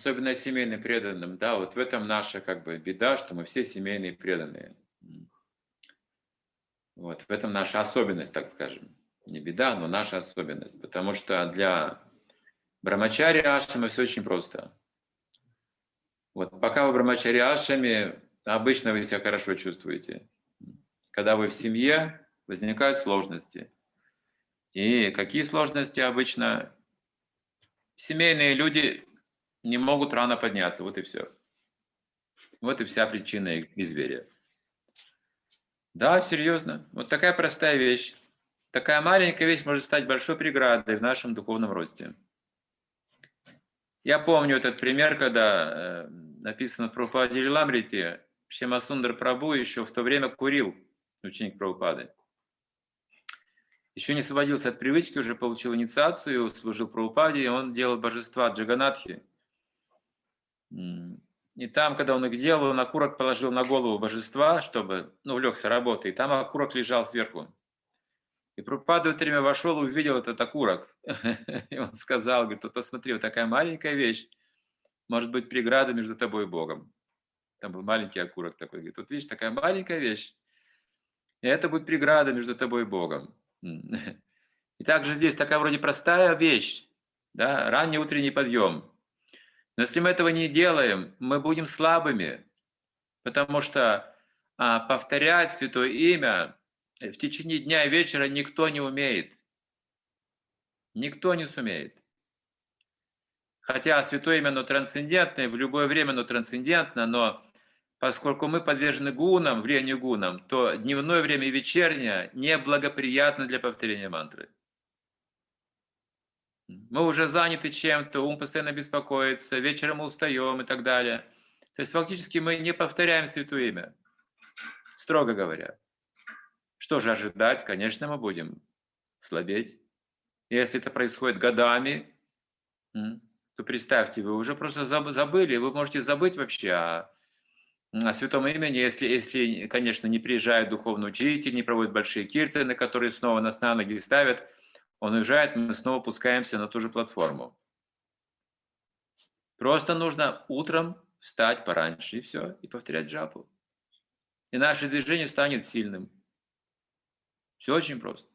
особенно семейным преданным, да, вот в этом наша как бы беда, что мы все семейные преданные. Вот, в этом наша особенность, так скажем. Не беда, но наша особенность. Потому что для Брамачари Ашама все очень просто. Вот, пока вы Брамачари Ашами, обычно вы себя хорошо чувствуете. Когда вы в семье, возникают сложности. И какие сложности обычно? Семейные люди не могут рано подняться, вот и все. Вот и вся причина их безверия. Да, серьезно. Вот такая простая вещь. Такая маленькая вещь может стать большой преградой в нашем духовном росте. Я помню этот пример, когда э, написано в Прабхупаде Ламрите, Шемасундар Прабу еще в то время курил, ученик Прабхупады. Еще не освободился от привычки, уже получил инициацию, служил Прабхупаде, и он делал божества Джаганатхи. И там, когда он их делал, он окурок положил на голову божества, чтобы, ну, увлекся работой, и там окурок лежал сверху. И это время вошел и увидел этот окурок. И он сказал, говорит, вот посмотри, вот такая маленькая вещь может быть преграда между тобой и Богом. Там был маленький окурок такой. Говорит, вот видишь, такая маленькая вещь. И это будет преграда между тобой и Богом. И также здесь такая вроде простая вещь, да, ранний утренний подъем. Но если мы этого не делаем, мы будем слабыми, потому что а, повторять святое имя в течение дня и вечера никто не умеет. Никто не сумеет. Хотя святое имя, оно трансцендентное, в любое время оно трансцендентно, но поскольку мы подвержены гунам, влиянию гунам, то дневное время и вечернее неблагоприятно для повторения мантры мы уже заняты чем-то, ум постоянно беспокоится, вечером мы устаем и так далее. То есть фактически мы не повторяем святое имя, строго говоря. Что же ожидать? Конечно, мы будем слабеть. Если это происходит годами, то представьте, вы уже просто забыли, вы можете забыть вообще о, о святом имени, если, если, конечно, не приезжает духовный учитель, не проводит большие киртаны, которые снова нас на ноги ставят – он уезжает, мы снова пускаемся на ту же платформу. Просто нужно утром встать пораньше и все, и повторять джапу. И наше движение станет сильным. Все очень просто.